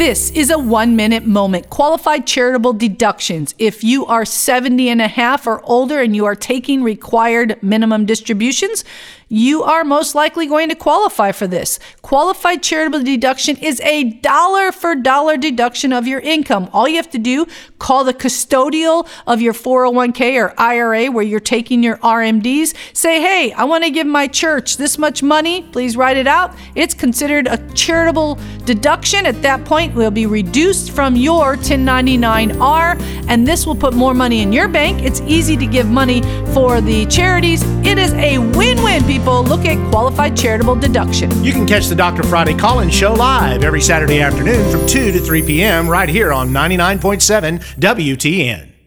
This is a one minute moment. Qualified charitable deductions. If you are 70 and a half or older and you are taking required minimum distributions, you are most likely going to qualify for this. Qualified charitable deduction is a dollar for dollar deduction of your income. All you have to do, call the custodial of your 401k or IRA where you're taking your RMDs. Say, hey, I want to give my church this much money. Please write it out. It's considered a charitable deduction. At that point, will be reduced from your 1099R, and this will put more money in your bank. It's easy to give money for the charities. It is a win win, people look at qualified charitable deduction. You can catch the Dr. Friday call in show live every Saturday afternoon from 2 to 3 p.m. right here on 99.7 WTN.